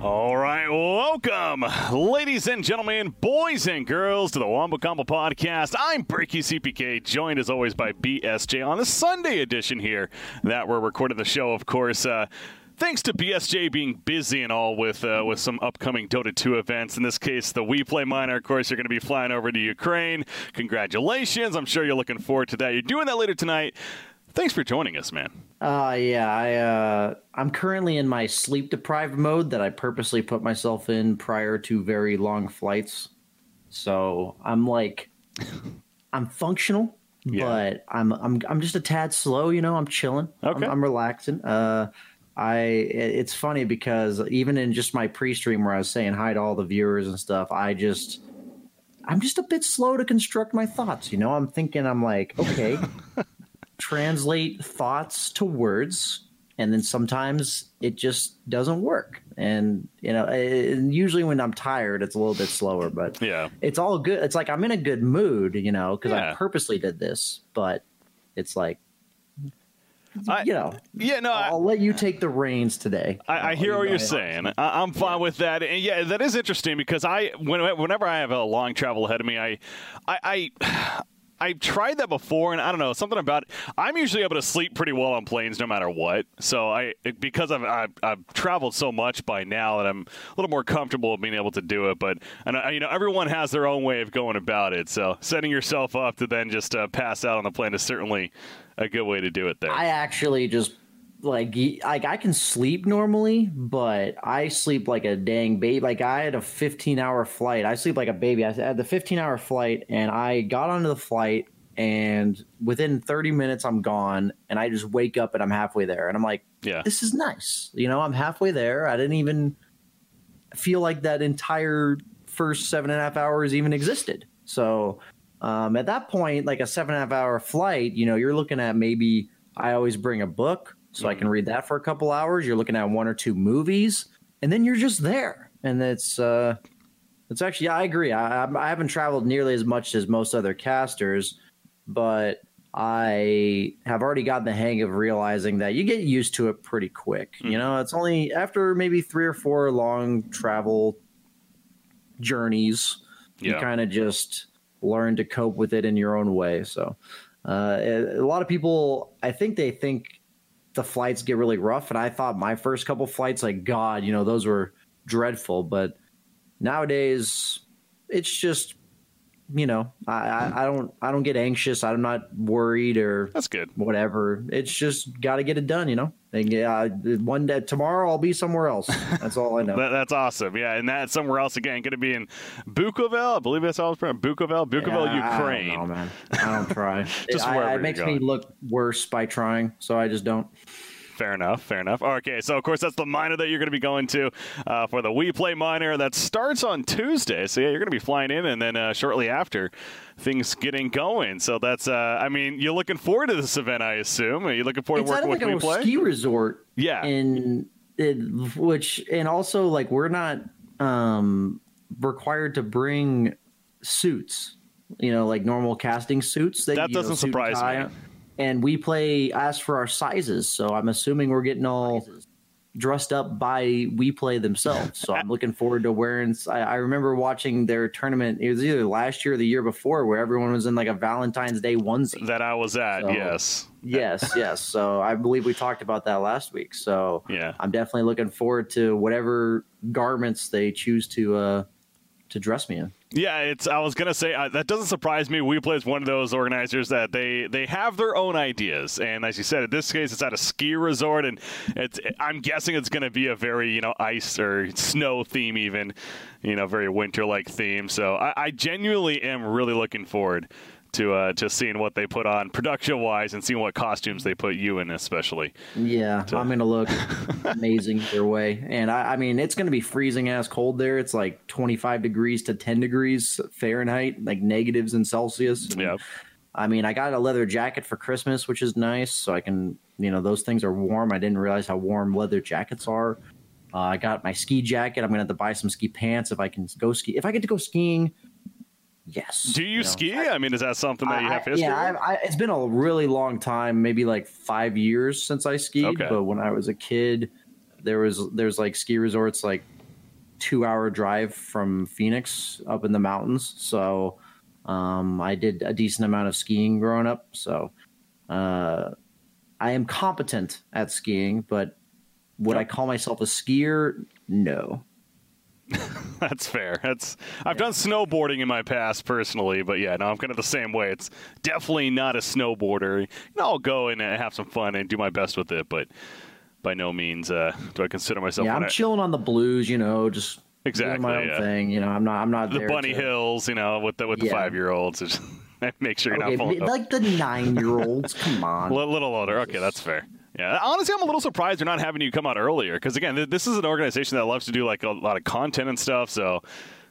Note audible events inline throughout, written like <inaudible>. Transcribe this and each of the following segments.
All right, welcome, ladies and gentlemen, boys and girls, to the Wombo Combo Podcast. I'm Breaky CPK, joined as always by BSJ on the Sunday edition here that we're recording the show, of course. Uh, thanks to BSJ being busy and all with uh, with some upcoming Dota 2 events. In this case, the We Play Minor, of course, you're going to be flying over to Ukraine. Congratulations! I'm sure you're looking forward to that. You're doing that later tonight. Thanks for joining us, man. Uh yeah, I uh I'm currently in my sleep deprived mode that I purposely put myself in prior to very long flights. So I'm like <laughs> I'm functional, Yeah. but I'm I'm I'm just a tad slow, you know, I'm chilling. Okay. I'm, I'm relaxing. Uh I it's funny because even in just my pre-stream where I was saying hi to all the viewers and stuff, I just I'm just a bit slow to construct my thoughts, you know. I'm thinking I'm like, okay, <laughs> translate thoughts to words and then sometimes it just doesn't work and you know and usually when i'm tired it's a little bit slower but Yeah. it's all good it's like i'm in a good mood you know because Yeah. i purposely did this but it's like I- you know Yeah, no, I, i'll let you take the reins today I, I hear what you're saying. I, I'm fine with that, and yeah, that is interesting because I, when, whenever I have a long travel ahead of me, I, I, I, I tried that before, and I don't know something about. It. I'm usually able to sleep pretty well on planes, no matter what. So I, because I've, I've, I've traveled so much by now that I'm a little more comfortable being able to do it. But and I, you know, everyone has their own way of going about it. So setting yourself up to then just uh, pass out on the plane is certainly a good way to do it. There. I actually just like like I can sleep normally, but I sleep like a dang baby. Like I had a 15 hour flight. I sleep like a baby. I had the 15 hour flight, and I got onto the flight, and within 30 minutes I'm gone, and I just wake up and I'm halfway there, and I'm like, yeah. this is nice. You know, I'm halfway there. I didn't even feel like that entire first seven and a half hours even existed. So um, at that point, like a seven and a half hour flight, you know, you're looking at maybe I always bring a book so I can read that for a couple hours. You're looking at one or two movies, and then you're just there. And it's uh, it's actually I agree. I I haven't traveled nearly as much as most other casters, but I have already gotten the hang of realizing that you get used to it pretty quick. You know, it's only after maybe three or four long travel journeys, you kind of just learn to cope with it in your own way. So, uh, a lot of people, I think they think the flights get really rough, and I thought my first couple flights, like God, you know, those were dreadful. But nowadays, it's just you know, I, I, mm-hmm. I don't I don't get anxious. I'm not worried or That's good. whatever. It's just got to get it done, you know. And yeah, one day tomorrow I'll be somewhere else. That's all I <laughs> know. That, that's awesome. Yeah, and that's somewhere else again. Going to be in Bukovel. I believe that's how it's pronounced. Bukovel, Bukovel, Yeah, Ukraine. I don't know, man. I don't try. <laughs> Just it, I- wherever it makes me look worse by trying, so I just don't. Fair enough. Fair enough. Okay, so of course that's the minor that you're going to be going to uh, for the We Play minor that starts on Tuesday. So yeah, you're going to be flying in, and then uh, shortly after, things getting going. So that's. Uh, I mean, you're looking forward to this event, I assume. Are you looking forward It's to working like with a We Play? ski resort. Yeah. And it, which and also like we're not um required to bring suits you know like normal casting suits that, That you know, doesn't and surprise me. And we play ask for our sizes so i'm assuming we're getting all dressed up by we play themselves so i'm looking forward to wearing I, I remember watching their tournament it was either last year or the year before where everyone was in like a valentine's day onesie that I was at. So- yes. <laughs> yes yes so i believe we talked about that last week so Yeah. i'm definitely looking forward to whatever garments they choose to uh to dress me in Yeah, it's. I was gonna say uh, that doesn't surprise me. We play is one of those organizers that they they have their own ideas, and as you said, in this case, it's at a ski resort, and it's. I'm guessing it's gonna be a very you know ice or snow theme, even, you know, very winter like theme. So I, I genuinely am really looking forward to uh, to seeing what they put on production wise and seeing what costumes they put you in, especially. yeah i'm gonna look <laughs> amazing either way and I, I mean it's gonna be freezing ass cold there it's like 25 degrees to 10 degrees fahrenheit like negatives in celsius Yeah. I mean, I got a leather jacket for Christmas, which is nice. So I can, you know, those things are warm. I didn't realize how warm leather jackets are. Uh, I got my ski jacket. I'm going to have to buy some ski pants if I can go ski. If I get to go skiing, yes. Do you, know. ski? I mean, is that something that you have history? yeah. I, I, it's been a really long time, maybe like five years since I skied. Okay. But when I was a kid, there was there's like ski resorts like two hour drive from Phoenix up in the mountains. So um, I did a decent amount of skiing growing up. So uh, I am competent at skiing, but would I call myself a skier? No. <laughs> That's fair. That's I've done snowboarding in my past personally, but yeah, no, I'm kind of the same way. It's definitely not a snowboarder. You know, I'll go and uh, have some fun and do my best with it, but by no means uh, do I consider myself Yeah, I'm of- chilling on the blues, you know, just Exactly, doing my own yeah. thing. You know, I'm not. I'm not the bunny to- hills, you know, with the with the Yeah. five year olds. <laughs> Make sure you're Okay, not falling. like the nine year olds. Come on. <laughs> a little older. Okay, that's fair. Yeah, honestly, I'm a little surprised they're not having you come out earlier because again, th- this is an organization that loves to do like a lot of content and stuff. So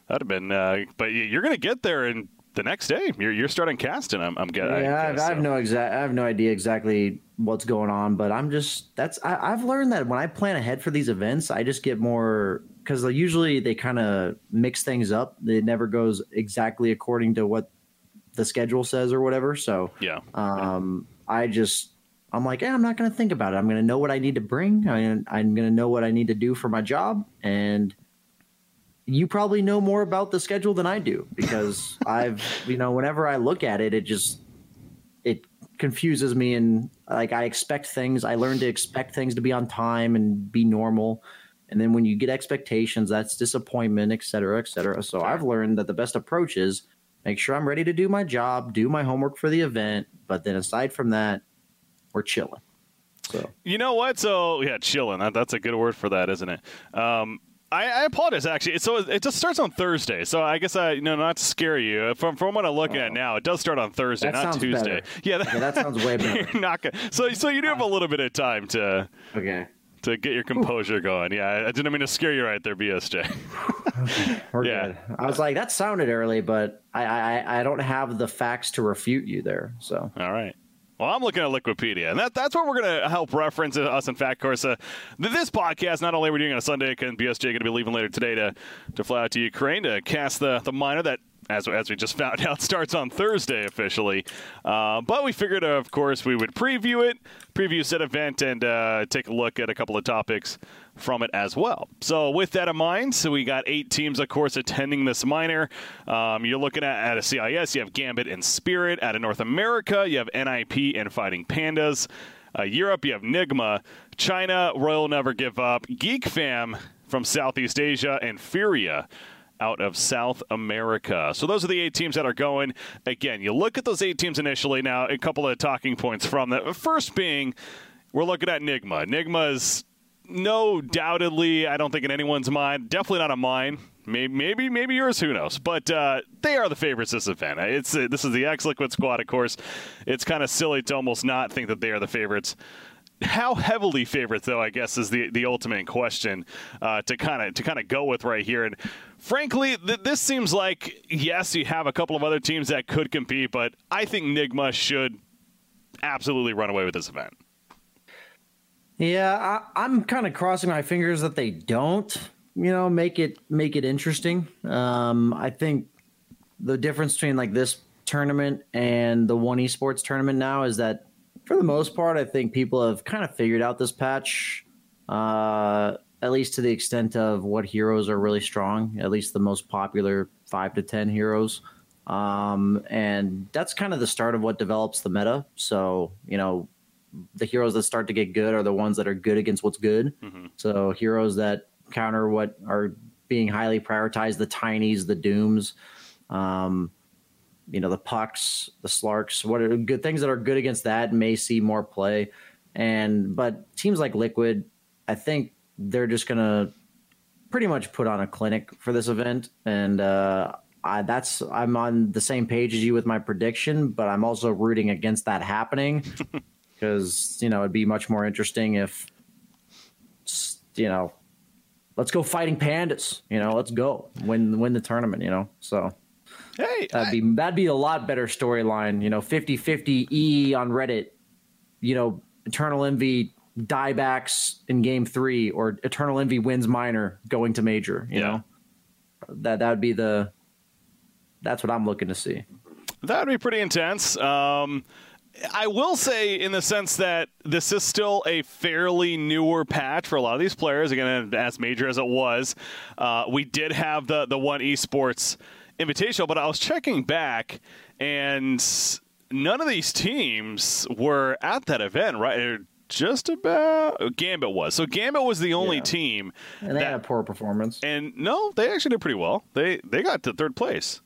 that'd have been. Uh, but you're gonna get there and the next day. You're you're starting casting. I'm. I'm getting. Yeah, I have, I have no exact. I have no idea exactly what's going on, but I'm just. That's. I, I've learned that when I plan ahead for these events, I just get more because usually they kind of mix things up. It never goes exactly according to what the schedule says or whatever. So Yeah. um, I just. I'm like, yeah, I'm not going to think about it. I'm going to know what I need to bring. I, I'm going to know what I need to do for my job, and you probably know more about the schedule than I do because <laughs> I've, you know, whenever I look at it, it just it confuses me and like I expect things. I learn to expect things to be on time and be normal, and then when you get expectations, that's disappointment, et cetera, et cetera. So I've learned that the best approach is make sure I'm ready to do my job, do my homework for the event, but then aside from that, we're chilling. So You know what? So yeah, chilling. That, that's a good word for that, isn't it? Um, I, I apologize. Actually, so it just starts on Thursday. So I guess I, you know, not to scare you. From from what I'm looking at now, it does start on Thursday, That not Tuesday. better. Yeah, that, yeah, that sounds way <laughs> better. not gonna, so so you do have a little bit of time to Okay. to get your composure going. Yeah, I, I didn't mean to scare you right there, BSJ. <laughs> We're <laughs> Yeah. good. I was like, that sounded early, but I, I I don't have the facts to refute you there. So All right. Well, I'm looking at Liquipedia, and that, that's where we're going to help reference us. In fact, uh, this podcast, not only are we doing on a Sunday, can BSJ going to be leaving later today to, to fly out to Ukraine to cast the, the minor that, as, as we just <laughs> found out, starts on Thursday officially. Uh, but we figured, of course, we would preview it, preview said event, and uh, take a look at a couple of topics from it as well. So, with that in mind, so we got eight teams, of course, attending this minor. Um, you're looking at at a CIS, you have Gambit and Spirit. Out of North America, you have NIP and Fighting Pandas. Uh, Europe, you have Nigma. China, Royal Never Give Up. Geek Fam from Southeast Asia, and Furia out of South America. So those are the eight teams that are going. Again, you look at those eight teams initially. Now, a couple of talking points from that. First being, we're looking at Nigma. Nigma is no doubtedly, I don't think in anyone's mind, definitely not on mine. Maybe, maybe, maybe yours. Who knows? But uh, they are the favorites this event. It's uh, this is the X Liquid squad, of course. It's kind of silly to almost not think that they are the favorites. How heavily favorites, though, I guess, is the, the ultimate question uh, to kind of to kind of go with right here. And frankly, th- this seems like yes, you have a couple of other teams that could compete, but I think Nigma should absolutely run away with this event. Yeah, I, am kind of crossing my fingers that they don't. You know, make it make it interesting. Um, I think the difference between like this tournament and the one esports tournament now is that for the most part, I think people have kind of figured out this patch. Uh, at least to the extent of what heroes are really strong, at least the most popular five to ten heroes. Um, and that's kind of the start of what develops the meta. So, you know, the heroes that start to get good are the ones that are good against what's good. Mm-hmm. So heroes that counter what are being highly prioritized, the tinies, the dooms, um, you know, the pucks, the slarks, what are good things that are good against that may see more play. And but teams like Liquid, I think they're just gonna pretty much put on a clinic for this event. And uh I, that's I'm on the same page as you with my prediction, but I'm also rooting against that happening <laughs> because you know it'd be much more interesting if you know let's go fighting pandas you know let's go win win the tournament you know so. Hey that'd be that'd be a lot better storyline you know 50-50 e on reddit you know eternal envy diebacks in game three or eternal envy wins minor going to major you yeah. know? That that would be the that's what i'm looking to see. That would be pretty intense. Um I will say, in the sense that this is still a fairly newer patch for a lot of these players. Again, as major as it was, uh, we did have the the one esports invitational, but I was checking back, and none of these teams were at that event, right? Just about Gambit was. So Gambit was the only yeah. team, and they that, had a poor performance. And no, they actually did pretty well. They they got to third place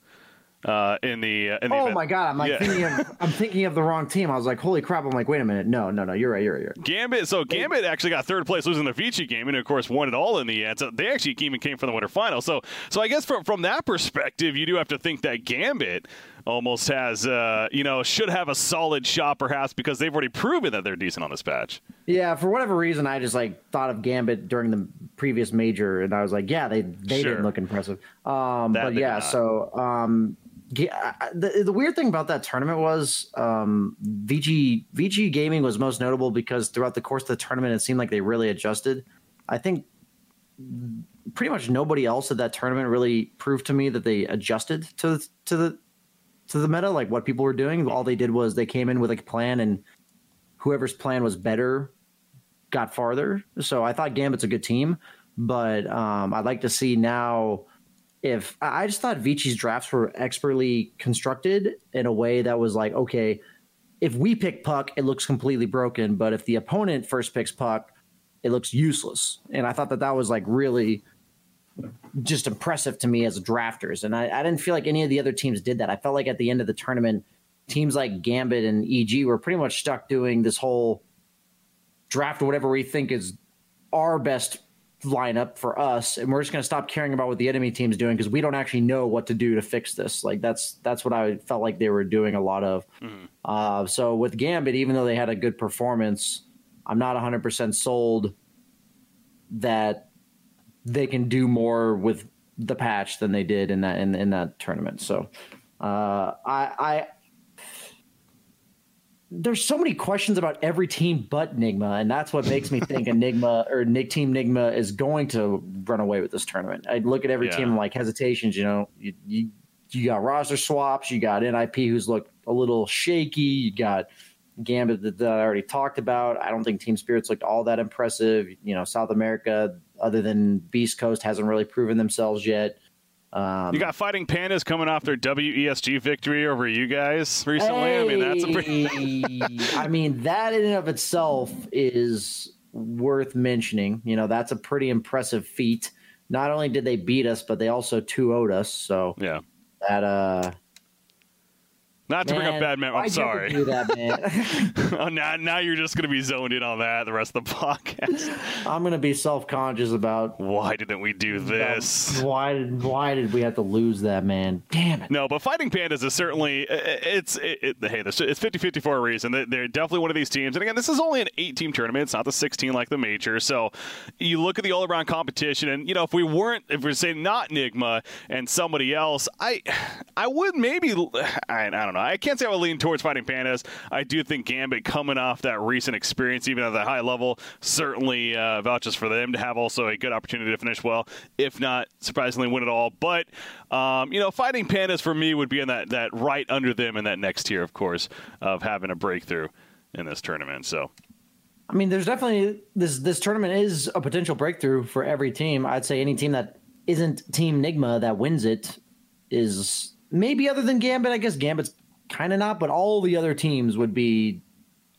uh, in the uh, in the oh event. my god i'm like yeah. thinking of <laughs> i'm thinking of the wrong team i was like holy crap i'm like wait a minute no no no you're right you're right, you're right. gambit so gambit actually got third place losing the Vici game and of course won it all in the end so they actually even came from the winter final so so i guess from from that perspective you do have to think that gambit almost has uh, you know should have a solid shot perhaps because they've already proven that they're decent on this patch yeah for whatever reason i just like thought of gambit during the previous major and i was like yeah they they sure. didn't look impressive um, but yeah not. so um, the, the weird thing about that tournament was um, VG VG Gaming was most notable because throughout the course of the tournament, it seemed like they really adjusted. I think pretty much nobody else at that tournament really proved to me that they adjusted to to the to the meta, like what people were doing. All they did was they came in with a plan, and whoever's plan was better got farther. So I thought Gambit's a good team, but um, I'd like to see now if I just thought Vici's drafts were expertly constructed in a way that was like, okay, if we pick puck, it looks completely broken, but if the opponent first picks puck, it looks useless. And I thought that that was like really just impressive to me as drafters. And I, I didn't feel like any of the other teams did that. I felt like at the end of the tournament, teams like Gambit and EG were pretty much stuck doing this whole draft whatever we think is our best lineup for us and we're just going to stop caring about what the enemy team's doing because we don't actually know what to do to fix this. Like that's that's what i felt like they were doing a lot of. Mm-hmm. uh, so with gambit even though they had a good performance i'm not 100% sold that they can do more with the patch than they did in that in, in that tournament. So uh, I, I there's so many questions about every team but Nigma, and that's what makes me think <laughs> Enigma or Nick Team Nigma is going to run away with this tournament. I look at every yeah. team like hesitations. You know, you, you you got roster swaps, you got NIP who's looked a little shaky, you got Gambit that, that I already talked about. I don't think Team Spirits looked all that impressive. You know, South America, other than Beast Coast, hasn't really proven themselves yet. Um, you got Fighting Pandas coming off their WESG victory over you guys recently. Hey, I mean, that's a pretty. <laughs> I mean, that in and of itself is worth mentioning. You know, that's a pretty impressive feat. not only did they beat us, but they also 2 0'd us. So Yeah. that, uh, Not to bring up bad men. I'm sorry. Do that, man. <laughs> oh, now, now you're just going to be zoned in on that the rest of the <laughs> podcast. I'm gonna be self conscious about Why didn't we do this? why did why did we have to lose that man? Damn it! No, but Fighting Pandas is certainly it's it, it, hey, this- it's 50-50 for a reason. They- They're definitely one of these teams. And again, this is only an eight-team tournament. It's not the 16 like the major. So you look at the all-around competition, and you know if we weren't, if we're saying not Nigma and somebody else, I I would maybe I, I don't know. I can't say I would lean towards Fighting Pandas. I do think Gambit coming off that recent experience, even at the high level, certainly uh, vouches for them to have also a good opportunity to finish well, if not surprisingly win it all. But um, you know, Fighting Pandas for me would be in that that right under them in that next tier, of course, of having a breakthrough in this tournament. So I mean, there's definitely this this tournament is a potential breakthrough for every team. I'd say any team that isn't Team Nigma that wins it is maybe other than Gambit. I guess Gambit's kind of not, but all the other teams would be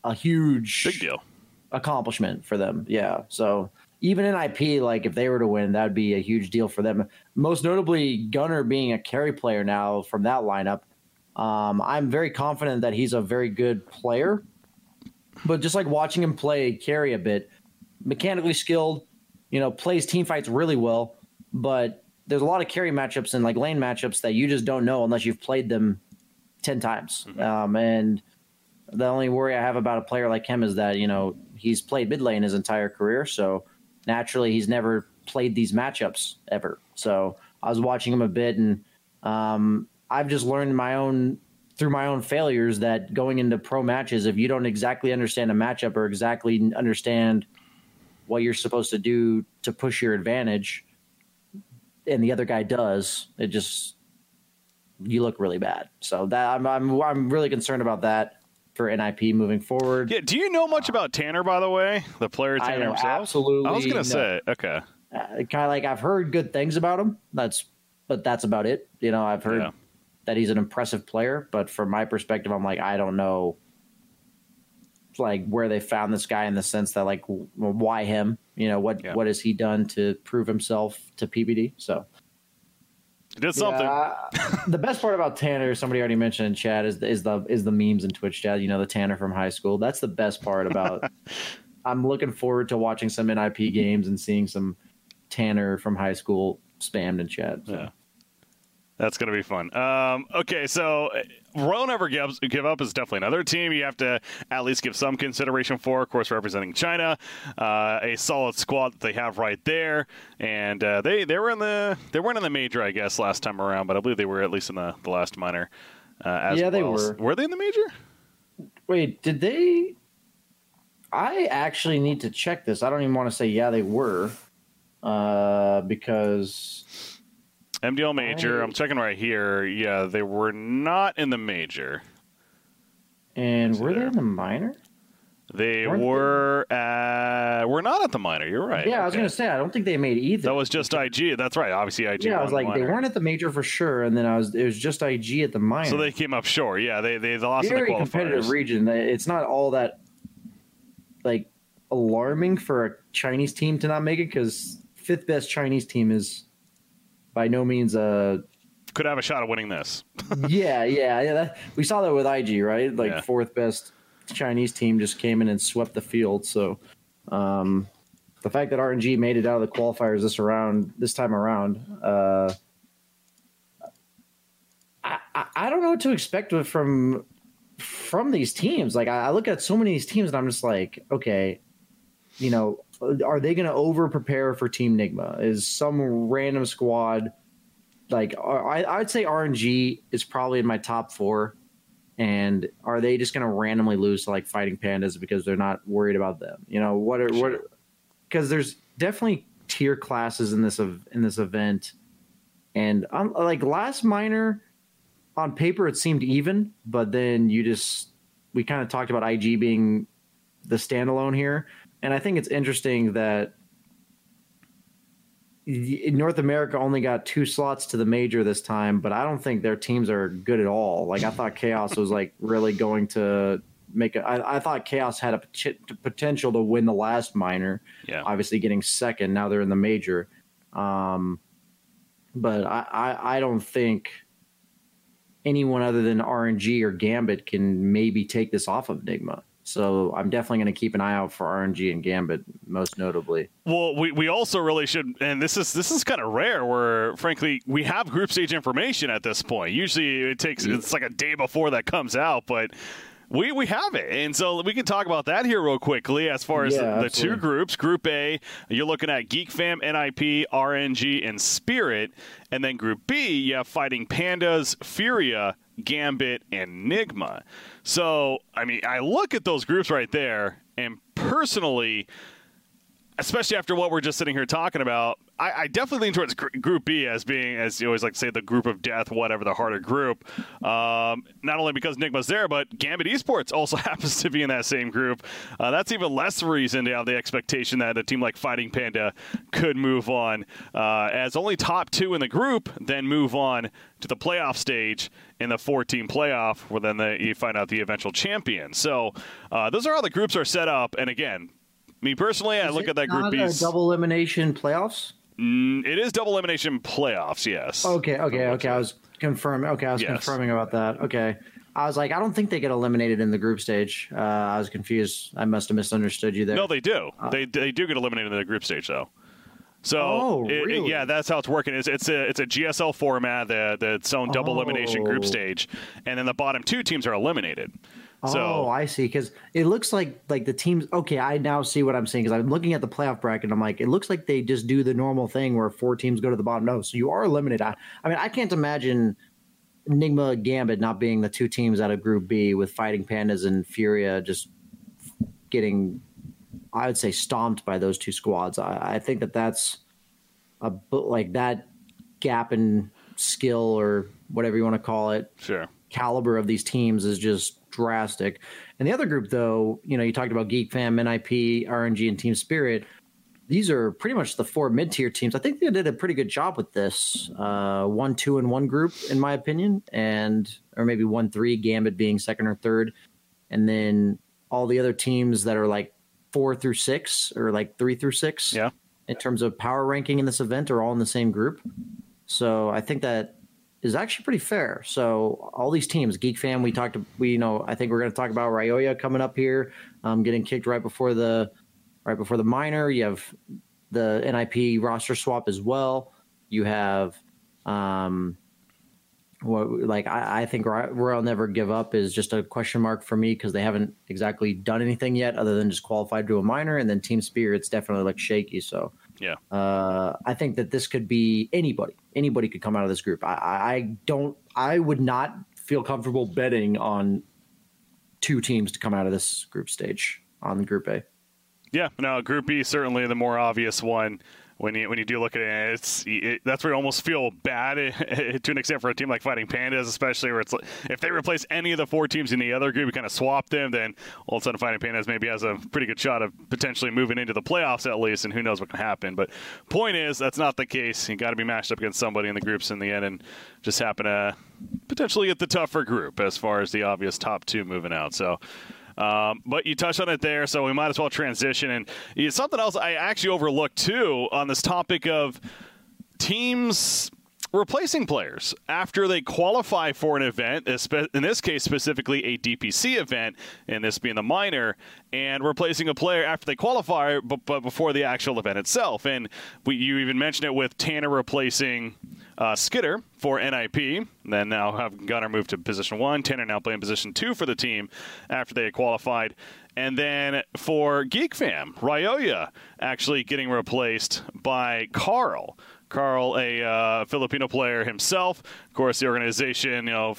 a huge big deal. accomplishment for them. Yeah. So even NIP, like if they were to win, that would be a huge deal for them. Most notably, Gunnar being a carry player now from that lineup. Um, I'm very confident that he's a very good player. But just like watching him play carry a bit, mechanically skilled, you know, plays team fights really well. But there's a lot of carry matchups and like lane matchups that you just don't know unless you've played them 10 times. Um, and the only worry I have about a player like him is that, you know, he's played mid lane his entire career. So naturally, he's never played these matchups ever. So I was watching him a bit and um, I've just learned my own through my own failures that going into pro matches, if you don't exactly understand a matchup or exactly understand what you're supposed to do to push your advantage, and the other guy does, it just you look really bad. So that I'm I'm I'm really concerned about that for NIP moving forward. Yeah. Do you know much about Tanner, by the way, the player I Tanner know himself? absolutely I was gonna no. say okay. uh, kind of like I've heard good things about him. That's but that's about it. You know, I've heard Yeah. that he's an impressive player, but from my perspective, I'm like I don't know, like where they found this guy in the sense that like why him? You know what Yeah. what has he done to prove himself to PPD? So did something. Yeah, <laughs> the best part about Tanner, somebody already mentioned in chat, is is the is the memes in Twitch chat. You know, the Tanner from high school. That's the best part about. <laughs> I'm looking forward to watching some NIP games and seeing some Tanner from high school spammed in chat. So. Yeah. That's going to be fun. Um, okay, so Royal Never Gives, Give Up is definitely another team you have to at least give some consideration for. Of course, representing China, uh, a solid squad that they have right there, and uh, they they were in the they weren't in the major, I guess, last time around, but I believe they were at least in the, the last minor. Uh, as Yeah, they well. were. Were they in the major? Wait, did they? I actually need to check this. I don't even want to say yeah they were, uh, because MDL major. I'm checking right here. Yeah, they were not in the major. and were they in the minor? They Weren't they- were uh, were not at the minor. You're right. Yeah, I was Okay. gonna say I don't think they made either. That was just IG. That's right. Obviously, IG. yeah, I was the like they weren't at the major for sure, and then I was it was just IG at the minor. So they came up short. Yeah, they they lost very in the competitive region. It's not all that like alarming for a Chinese team to not make it because fifth best Chinese team is by no means a Could have a shot of winning this. <laughs> yeah yeah yeah. That, we saw that with IG right, like Yeah. fourth best Chinese team just came in and swept the field. So um, the fact that RNG made it out of the qualifiers this around this time around. Uh, I, I, I don't know what to expect from from these teams. Like I, I look at so many of these teams and I'm just like, okay, you know, are they going to over prepare for Team Nigma? Is some random squad like I, I'd say RNG is probably in my top four. And are they just going to randomly lose to like Fighting Pandas because they're not worried about them? You know what? Are, what? Because there's definitely tier classes in this ev- in this event, and um, like last minor, on paper it seemed even, but then you just we kind of talked about IG being the standalone here, and I think it's interesting that North America only got two slots to the major this time, but I don't think their teams are good at all. Like I thought Chaos was like really going to make it. I, I thought Chaos had a potential to win the last minor. Yeah. Obviously, getting second. Now they're in the major. Um, but I, I, I don't think anyone other than RNG or Gambit can maybe take this off of Nigma. So I'm definitely going to keep an eye out for RNG and Gambit, most notably. Well, we, we also really should, and this is this is kind of rare. Where frankly, we have group stage information at this point. Usually, it takes it's like a day before that comes out, but we we have it, and so we can talk about that here real quickly. As far as Yeah, the, the two groups, Group A, you're looking at Geek Fam, NIP, RNG, and Spirit, and then Group B, you have Fighting Pandas, Furia, Gambit, and Nigma. So, I mean, I look at those groups right there, and personally, especially after what we're just sitting here talking about, I, I definitely lean towards gr- Group B as being, as you always like to say, the group of death, whatever, the harder group. Um, not only because Nigma's there, but Gambit Esports also <laughs> happens to be in that same group. Uh, that's even less reason to have the expectation that a team like Fighting Panda could move on, uh, as only top two in the group then move on to the playoff stage in the four-team playoff, where then the, you find out the eventual champion. So uh, those are how the groups are set up. And again, me personally, I look at that group B. double elimination playoffs. Mm, it is double elimination playoffs, yes. Okay, okay, okay. I was confirming. Okay, I was Yes. confirming about that. Okay, I was like, I don't think they get eliminated in the group stage. Uh, I was confused. I must have misunderstood you there. No, they do. they they do get eliminated in the group stage though. So Oh, it- it- yeah, that's how it's working. It's it's a it's a GSL format, the the its own double elimination group Oh. stage, and then the bottom two teams are eliminated. Oh, I see. Because it looks like like the teams. Okay, I now see what I'm saying. Because I'm looking at the playoff bracket. I'm like, it looks like they just do the normal thing where four teams go to the bottom. No, so you are eliminated. I, I mean, I can't imagine Enigma Gambit not being the two teams out of Group B with Fighting Pandas and Furia just getting, I would say, stomped by those two squads. I, I think that that's a like that gap in skill or whatever you want to call it sure. caliber of these teams is just drastic. And the other group, though, you know, you talked about Geek Fam, NIP, RNG, and Team Spirit. These are pretty much the four mid tier teams. I think they did a pretty good job with this. Uh, one, two, and one group, in my opinion, and or maybe one, three, Gambit being second or third, and then all the other teams that are like four through six or like three through six. Yeah. In terms of power ranking in this event, are all in the same group. So I think that is actually pretty fair. So all these teams, Geek Fam, we talked, we you know, I think we're going to talk about Ryoya coming up here, um, getting kicked right before the right before the minor. You have the NIP roster swap as well. You have, um, what like I, I think Roy- Royal Never Give Up is just a question mark for me because they haven't exactly done anything yet other than just qualified to a minor, and then Team Spirit's definitely like shaky. So Yeah. uh, I think that this could be anybody. Anybody could come out of this group. I, I, I don't. I would not feel comfortable betting on two teams to come out of this group stage on Group A. Yeah, no, Group B certainly the more obvious one. When you when you do look at it, it's it, that's where you almost feel bad <laughs> to an extent for a team like Fighting Pandas, especially where it's if they replace any of the four teams in the other group, you kind of swap them, then all of a sudden Fighting Pandas maybe has a pretty good shot of potentially moving into the playoffs at least, and who knows what can happen. But point is, that's not the case. You got to be matched up against somebody in the groups in the end, and just happen to potentially get the tougher group as far as the obvious top two moving out. So. Um, but you touched on it there, so we might as well transition. And yeah, something else I actually overlooked too on this topic of teams replacing players after they qualify for an event, in this case specifically a DPC event, and this being the minor, and replacing a player after they qualify, but, but before the actual event itself. And we, you even mentioned it with Tanner replacing uh, Skiter for NIP. Then now have Gunnar moved to position one. Tanner now playing position two for the team after they had qualified. And then for Geek Fam, Ryoya actually getting replaced by Karl. Karl, a uh, Filipino player himself. Of course, the organization, you know,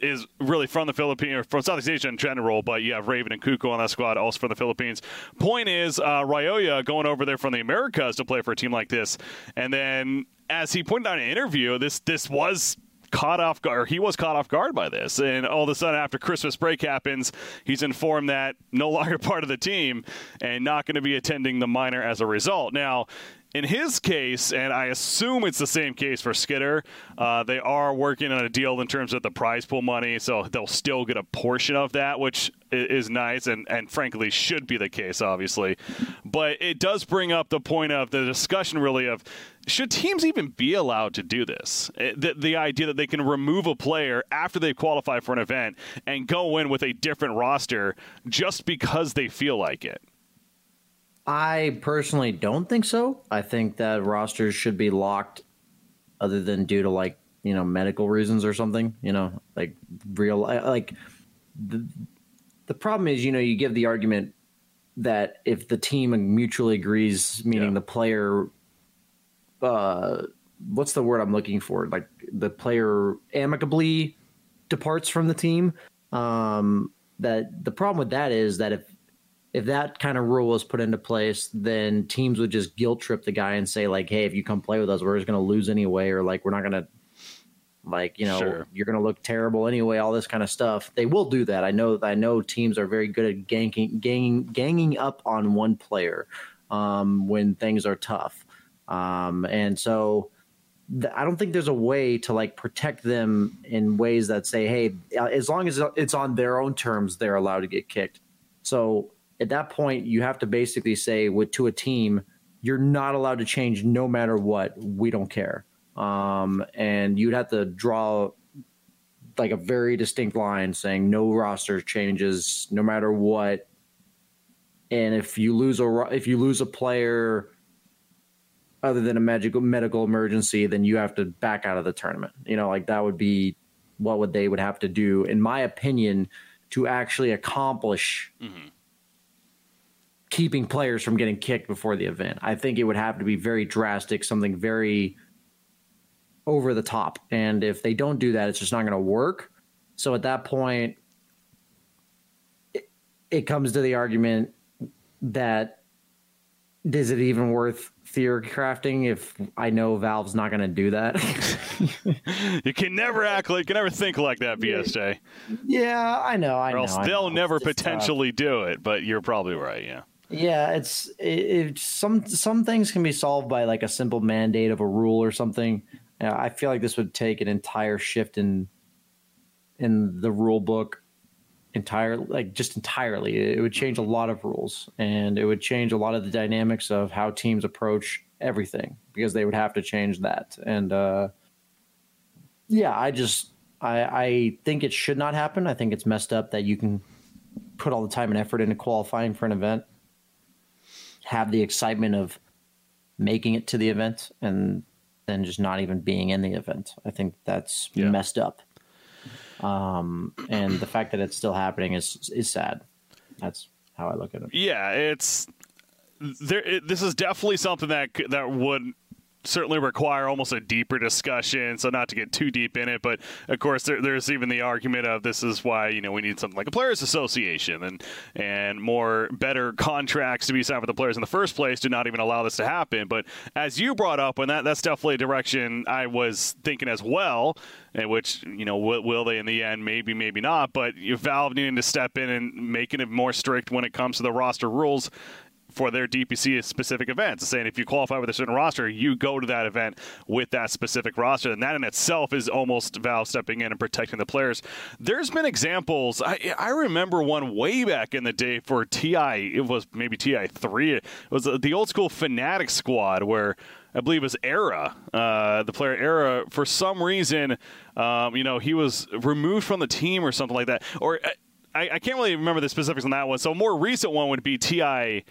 is really from the Philippines, from Southeast Asia in general, but you have Raven and Kuku on that squad, also from the Philippines. Point is, uh, Ryoya going over there from the Americas to play for a team like this. And then, as he pointed out in an interview, this this was caught off guard, he was caught off guard by this. And all of a sudden, after Christmas break happens, he's informed that no longer <laughs> part of the team and not going to be attending the minor as a result. Now, in his case, and I assume it's the same case for Skiter, uh, they are working on a deal in terms of the prize pool money, so they'll still get a portion of that, which is nice and, and frankly should be the case, obviously. But it does bring up the point of the discussion, really, of should teams even be allowed to do this? The, the idea that they can remove a player after they qualify for an event and go in with a different roster just because they feel like it. I personally don't think so. I think that rosters should be locked, other than due to like you know medical reasons or something. You know, like real like the the problem is you know you give the argument that if the team mutually agrees, meaning yeah. the player, uh, what's the word I'm looking for? Like the player amicably departs from the team. Um, that the problem with that is that if if that kind of rule was put into place, then teams would just guilt trip the guy and say like, "Hey, if you come play with us, we're just going to lose anyway," or like, "We're not going to." Like you know, sure. you're going to look terrible anyway. All this kind of stuff. They will do that. I know. I know teams are very good at ganging, ganging, ganging up on one player um, when things are tough, um, and so I don't think there's a way to like protect them in ways that say, hey, as long as it's on their own terms, they're allowed to get kicked. So at that point you have to basically say with to a team you're not allowed to change no matter what. We don't care. Um, and you'd have to draw like a very distinct line saying no roster changes no matter what. And if you lose a if you lose a player other than a magical medical emergency then you have to back out of the tournament. You know like that would be what would they would have to do in my opinion to actually accomplish mm-hmm keeping players from getting kicked before the event. I think it would have to be very drastic, something very over the top. And if they don't do that, it's just not going to work. So at that point, it, it comes to the argument that is it even worth theory crafting if I know Valve's not going to do that? <laughs> you can never act like, you can never think like that, BSJ. Yeah, I know. I or else know, they'll know. never uh, potentially tough. do it, but you're probably right. Yeah. Yeah, it's it, it, some some things can be solved by like a simple mandate of a rule or something. I feel like this would take an entire shift in in the rule book entire like just entirely. It would change a lot of rules and it would change a lot of the dynamics of how teams approach everything because they would have to change that. And uh yeah i just i i think it should not happen. I think it's messed up that you can put all the time and effort into qualifying for an event have the excitement of making it to the event and then just not even being in the event. I think that's yeah. messed up. Um, and the fact that it's still happening is is sad. That's how I look at it. Yeah, it's there. It, this is definitely something that that would certainly require almost a deeper discussion. So not to get too deep in it, but of course there, there's even the argument of this is why you know we need something like a players' association and and more better contracts to be signed with the players in the first place to not even allow this to happen. But as you brought up, and that that's definitely a direction I was thinking as well. In which you know will, will they in the end? Maybe, maybe not. But Valve needing to step in and making it more strict when it comes to the roster rules for their DPC specific events, saying if you qualify with a certain roster, you go to that event with that specific roster. And that in itself is almost Valve stepping in and protecting the players. There's been examples. I, I remember one way back in the day for TI, it was maybe TI3. It was the old school Fnatic squad where I believe it was Era, uh, the player Era, for some reason, um, you know, he was removed from the team or something like that. Or I, I, can't really remember the specifics on that one. So a more recent one would be TI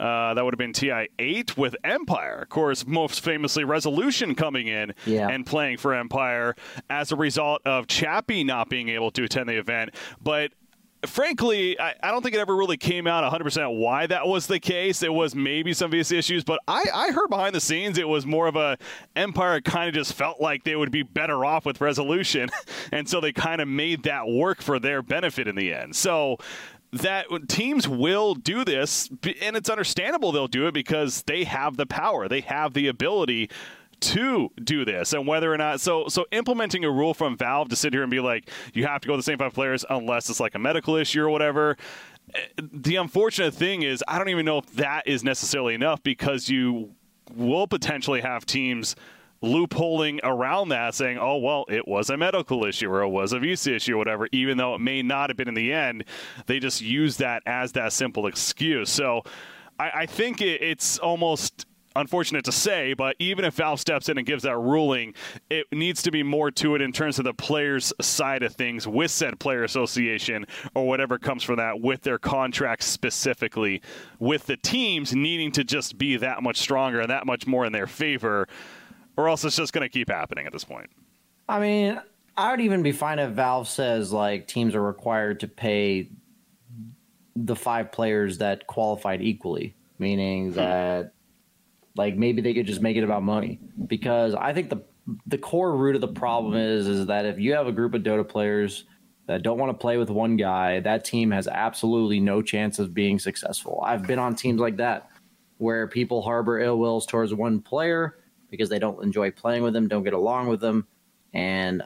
uh, that would have been TI 8 with Empire. Of course, most famously, Resolution coming in yeah. and playing for Empire as a result of Chappie not being able to attend the event. But frankly, I, I, don't think it ever really came out 100% why that was the case. It was maybe some VC issues, but I, I heard behind the scenes it was more of a Empire kind of just felt like they would be better off with resolution. <laughs> and so they kind of made that work for their benefit in the end. So that teams will do this, and it's understandable they'll do it because they have the power, they have the ability to do this. And whether or not so so implementing a rule from valve to sit here and be like you have to go with the same five players unless it's like a medical issue or whatever eh, the unfortunate thing is i don't even know if that is necessarily enough because you will potentially have teams loopholing around that, saying, "Oh well, it was a medical issue or it was a visa issue or whatever," even though it may not have been in the end. They just use that as that simple excuse. So, I, I think it, it's almost unfortunate to say, but even if Valve steps in and gives that ruling, it needs to be more to it in terms of the players' side of things with said player association or whatever comes from that with their contracts specifically, with the teams needing to just be that much stronger and that much more in their favor, or else it's just going to keep happening at this point. I mean, I would even be fine if Valve says like teams are required to pay the five players that qualified equally, meaning hmm. that like maybe they could just make it about money because I think the the core root of the problem is is that if you have a group of Dota players that don't want to play with one guy, that team has absolutely no chance of being successful. I've been on teams like that where people harbor ill wills towards one player because they don't enjoy playing with them, don't get along with them, and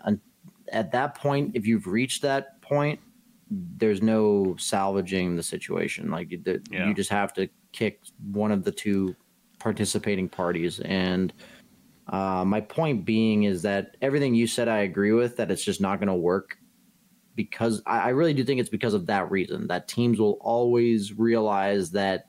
at that point, if you've reached that point, there's no salvaging the situation. Like you, yeah. you just have to kick one of the two participating parties. And uh, my point being is that everything you said, I agree with that it's just not going to work because I, I really do think it's because of that reason that teams will always realize that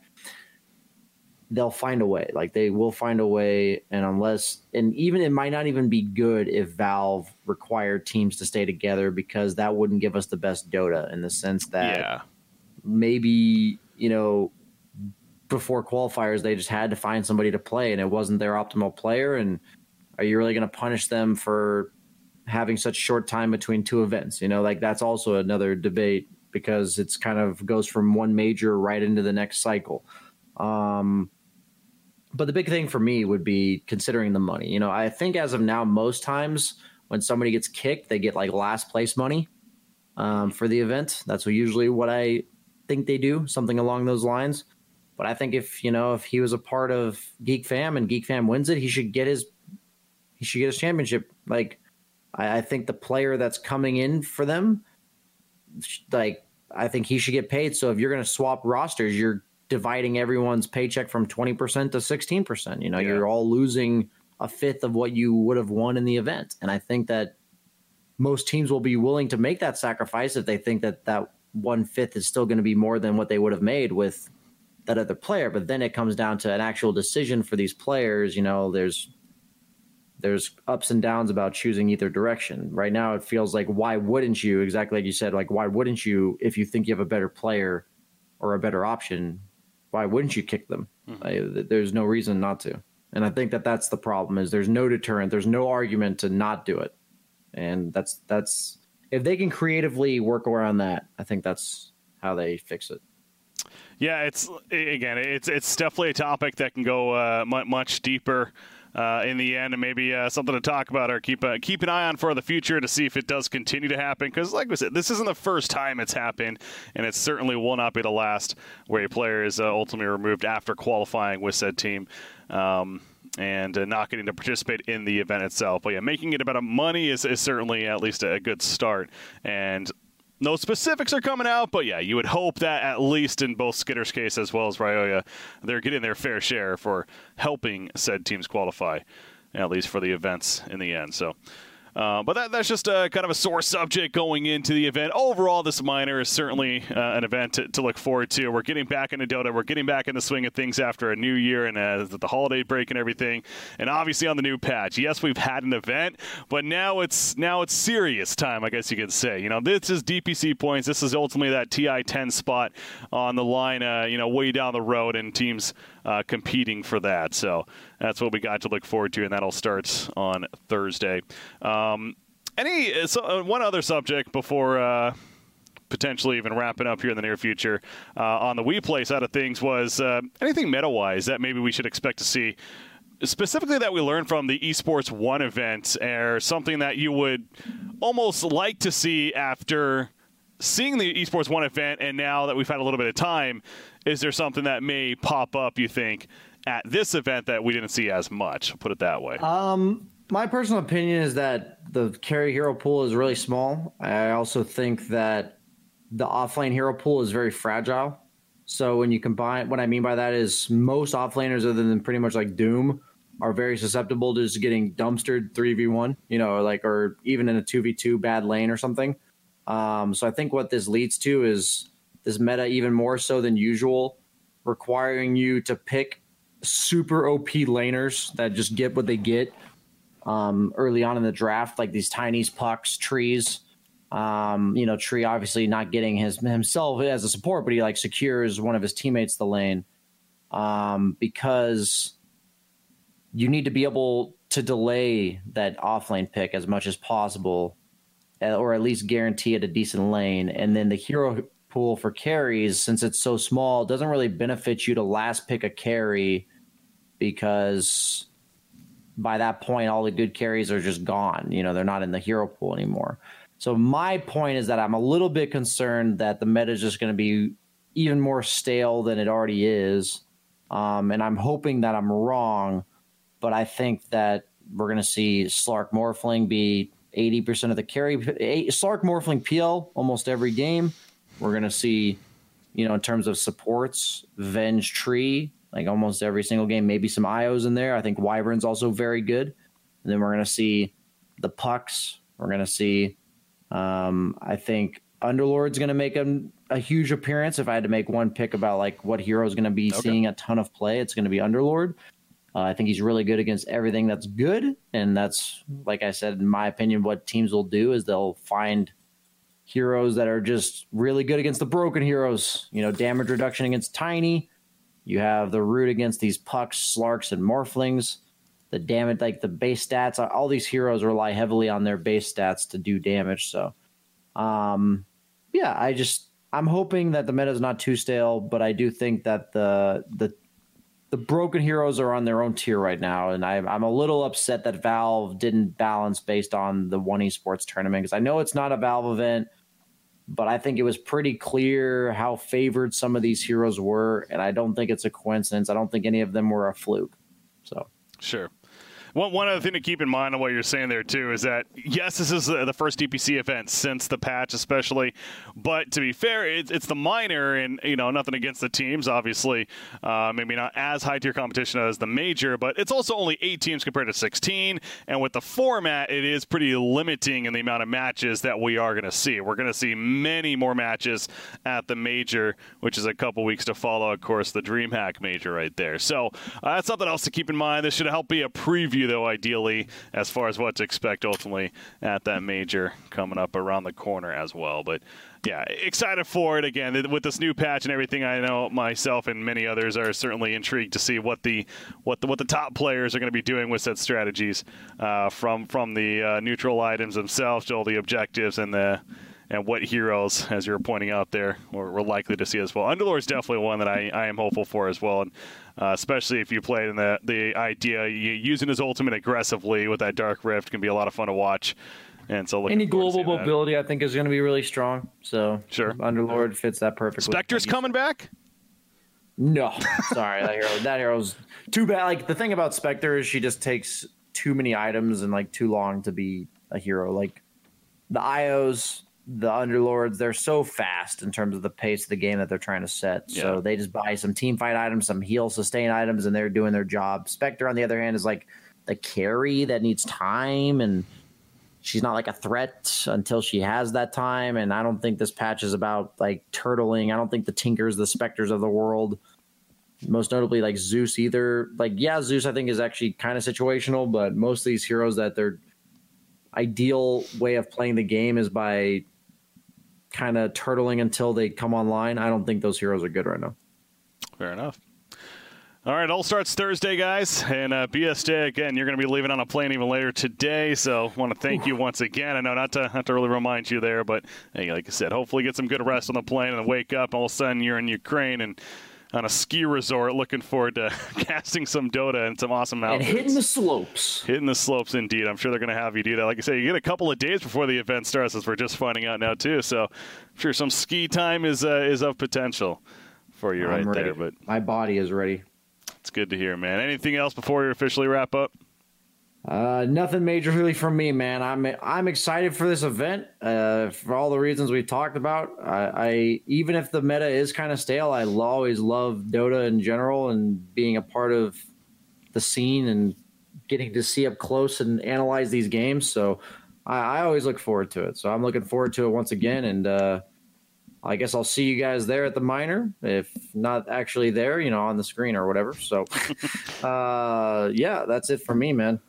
they'll find a way. Like they will find a way, and unless and even it might not even be good if Valve required teams to stay together because that wouldn't give us the best Dota in the sense that yeah. maybe you know before qualifiers they just had to find somebody to play and it wasn't their optimal player and are you really going to punish them for having such short time between two events you know like that's also another debate because it's kind of goes from one major right into the next cycle um, but the big thing for me would be considering the money you know i think as of now most times when somebody gets kicked they get like last place money um, for the event that's usually what i think they do something along those lines but I think if you know if he was a part of Geek Fam and Geek Fam wins it, he should get his he should get his championship. Like I, I think the player that's coming in for them, like I think he should get paid. So if you're going to swap rosters, you're dividing everyone's paycheck from twenty percent to sixteen percent. You know, yeah. you're all losing a fifth of what you would have won in the event, and I think that most teams will be willing to make that sacrifice if they think that that one fifth is still going to be more than what they would have made with that other player. But then it comes down to an actual decision for these players. You know, there's there's ups and downs about choosing either direction. Right now, it feels like why wouldn't you? Exactly like you said, like why wouldn't you if you think you have a better player or a better option? Why wouldn't you kick them? Mm-hmm. There's no reason not to. And I think that that's the problem is there's no deterrent, there's no argument to not do it, and that's that's if they can creatively work around that, I think that's how they fix it. Yeah, it's again, it's it's definitely a topic that can go uh, much deeper. Uh, in the end, and maybe uh, something to talk about or keep uh, keep an eye on for the future to see if it does continue to happen. Because, like we said, this isn't the first time it's happened, and it certainly will not be the last where a player is uh, ultimately removed after qualifying with said team. Um, and uh, not getting to participate in the event itself. But yeah, making it about money is, is certainly at least a, a good start. And no specifics are coming out, but yeah, you would hope that at least in both Skiter's case as well as Ryoya, they're getting their fair share for helping said teams qualify, at least for the events in the end. So uh, but that, that's just a, kind of a sore subject going into the event. Overall, this minor is certainly uh, an event to, to, look forward to. We're getting back into Dota. We're getting back in the swing of things after a new year and uh, the holiday break and everything. And obviously on the new patch. Yes, we've had an event, but now it's now it's serious time. I guess you could say. You know, this is DPC points. This is ultimately that TI 10 spot on the line. Uh, you know, way down the road, and teams uh, competing for that. So that's what we got to look forward to, and that all starts on Thursday. Um, any so, uh, one other subject before uh, potentially even wrapping up here in the near future uh, on the WePlay side of things was uh, anything meta wise that maybe we should expect to see. Specifically, that we learned from the Esports One event, or something that you would almost like to see after seeing the Esports One event, and now that we've had a little bit of time, is there something that may pop up, you think, at this event that we didn't see as much? I'll put it that way. Um, my personal opinion is that the carry hero pool is really small. I also think that the offlane hero pool is very fragile. So when you combine, what I mean by that is most offlaners, other than pretty much like Doom, are very susceptible to just getting dumpstered three v one. You know, like or even in a two v two bad lane or something. Um, so I think what this leads to is this meta even more so than usual, requiring you to pick super OP laners that just get what they get um, early on in the draft, like these tinies, pucks, trees. Um, you know, Tree obviously not getting his himself as a support, but he like secures one of his teammates the lane um, because you need to be able to delay that offlane pick as much as possible, uh, or at least guarantee it a decent lane. And then the hero pool for carries, since it's so small, doesn't really benefit you to last pick a carry because by that point, all the good carries are just gone. You know, they're not in the hero pool anymore. So my point is that I'm a little bit concerned that the meta is just going to be even more stale than it already is. Um, and I'm hoping that I'm wrong, but I think that we're going to see Slark Morphling be 80% of the carry. Slark Morphling PL almost every game. We're going to see, you know, in terms of supports, Venge Tree, like almost every single game, maybe some IOs in there. I think Wyvern's also very good. And then we're going to see the pucks. We're going to see um, I think Underlord's going to make a, a, huge appearance. If I had to make one pick about like what hero is going to be okay. seeing a ton of play, it's going to be Underlord. Uh, I think he's really good against everything that's good, and that's like I said, in my opinion, what teams will do is they'll find heroes that are just really good against the broken heroes. You know, damage reduction against tiny. You have the root against these pucks, slarks, and morphlings the damage, like the base stats. All these heroes rely heavily on their base stats to do damage. So, um, yeah, I just I'm hoping that the meta is not too stale, but I do think that the the the broken heroes are on their own tier right now, and I, I'm a little upset that Valve didn't balance based on the one esports tournament because I know it's not a Valve event, but I think it was pretty clear how favored some of these heroes were, and I don't think it's a coincidence. I don't think any of them were a fluke. So sure. One, one other thing to keep in mind on what you're saying there too is that yes, this is the first DPC event since the patch, especially. But to be fair, it's, it's the minor, and you know nothing against the teams. Obviously, uh, maybe not as high tier competition as the major, but it's also only eight teams compared to 16. And with the format, it is pretty limiting in the amount of matches that we are going to see. We're going to see many more matches at the major, which is a couple weeks to follow. Of course, the DreamHack major right there. So uh, that's something else to keep in mind. This should help be a preview though, ideally, as far as what to expect ultimately at that major coming up around the corner as well. But yeah, excited for it again with this new patch and everything. I know myself and many others are certainly intrigued to see what the what the what the top players are going to be doing with said strategies uh, from from the uh, neutral items themselves to all the objectives and the and what heroes, as you're pointing out there, we're, we're likely to see as well. Underlord is definitely one that I, I am hopeful for as well, and uh, especially if you play in the the idea using his ultimate aggressively with that Dark Rift can be a lot of fun to watch. And so, any global mobility, that. I think, is going to be really strong. So, sure, Underlord fits that perfectly. Spectre's coming back. No, <laughs> sorry, that hero. That hero's too bad. Like the thing about Spectre is she just takes too many items and like too long to be a hero. Like the IOs the underlords they're so fast in terms of the pace of the game that they're trying to set. Yeah. so they just buy some team fight items some heal sustain items and they're doing their job. Spectre on the other hand is like the carry that needs time and she's not like a threat until she has that time and i don't think this patch is about like turtling. I don't think the tinkers the specters of the world most notably like zeus either. Like yeah zeus i think is actually kind of situational but most of these heroes that they're ideal way of playing the game is by kind of turtling until they come online. I don't think those heroes are good right now. Fair enough. All right, all starts Thursday, guys, and uh, BSJ again. You're going to be leaving on a plane even later today, so want to thank you once again. I know not to not to really remind you there, but hey, like I said, hopefully get some good rest on the plane and wake up. All of a sudden, you're in Ukraine and on a ski resort. Looking forward to <laughs> casting some Dota and some awesome outfits. And hitting the slopes. Hitting the slopes, indeed. I'm sure they're going to have you do that. Like I say, you get a couple of days before the event starts, as we're just finding out now too. So I'm sure some ski time is uh, is of potential for you I'm right ready. there. But my body is ready. It's good to hear, man. Anything else before we officially wrap up? Uh, nothing majorly from me, man. I'm I'm excited for this event uh, for all the reasons we've talked about. I, I even if the meta is kind of stale, I always love Dota in general and being a part of the scene and getting to see up close and analyze these games. So I, I always look forward to it. So I'm looking forward to it once again, and uh, I guess I'll see you guys there at the minor, if not actually there, you know, on the screen or whatever. So, <laughs> uh, yeah, that's it for me, man.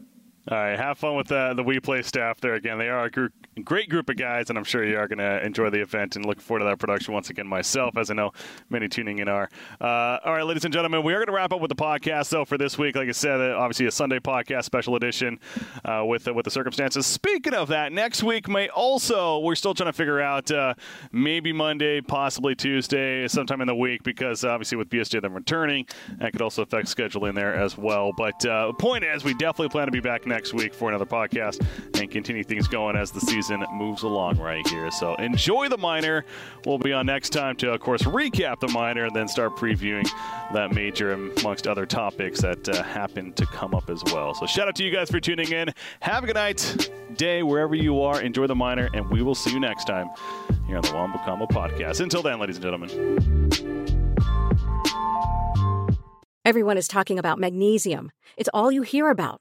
All right, have fun with the the WePlay staff there again. They are a group, great group of guys, and I'm sure you are going to enjoy the event and look forward to that production once again myself, as I know many tuning in are. Uh, all right, ladies and gentlemen, we are going to wrap up with the podcast, though, for this week. Like I said, uh, obviously a Sunday podcast special edition uh, with, uh, with the circumstances. Speaking of that, next week may also, we're still trying to figure out uh, maybe Monday, possibly Tuesday, sometime in the week, because obviously with BSJ them returning, that could also affect scheduling there as well. But uh, point is, we definitely plan to be back next next week for another podcast and continue things going as the season moves along right here. So enjoy the minor. We'll be on next time to, of course, recap the minor and then start previewing that major amongst other topics that uh, happen to come up as well. So shout out to you guys for tuning in. Have a good night, day, wherever you are. Enjoy the minor, and we will see you next time here on the Combo podcast. Until then, ladies and gentlemen. Everyone is talking about magnesium. It's all you hear about.